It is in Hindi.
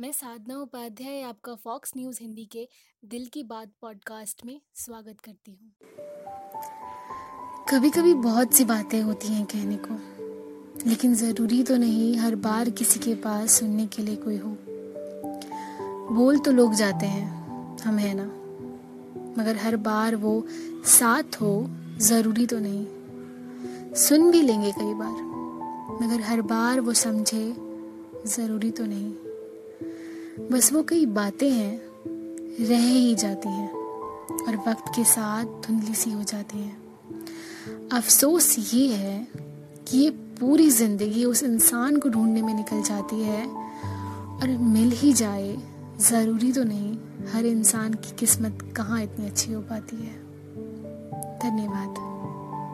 मैं साधना उपाध्याय आपका फॉक्स न्यूज़ हिंदी के दिल की बात पॉडकास्ट में स्वागत करती हूँ। कभी कभी बहुत सी बातें होती हैं कहने को, लेकिन ज़रूरी तो नहीं हर बार किसी के पास सुनने के लिए कोई हो। बोल तो लोग जाते हैं, हम है ना। मगर हर बार वो साथ हो ज़रूरी तो नहीं। सुन भी लेंगे कई बार, मगर हर बार वो समझे ज़रूरी तो नहीं। बस वो कई बातें हैं, रह ही जाती हैं और वक्त के साथ धुंधली सी हो जाती हैं। अफसोस ये है कि ये पूरी ज़िंदगी उस इंसान को ढूँढने में निकल जाती है और मिल ही जाए, ज़रूरी तो नहीं हर इंसान की किस्मत कहाँ इतनी अच्छी हो पाती है। धन्यवाद।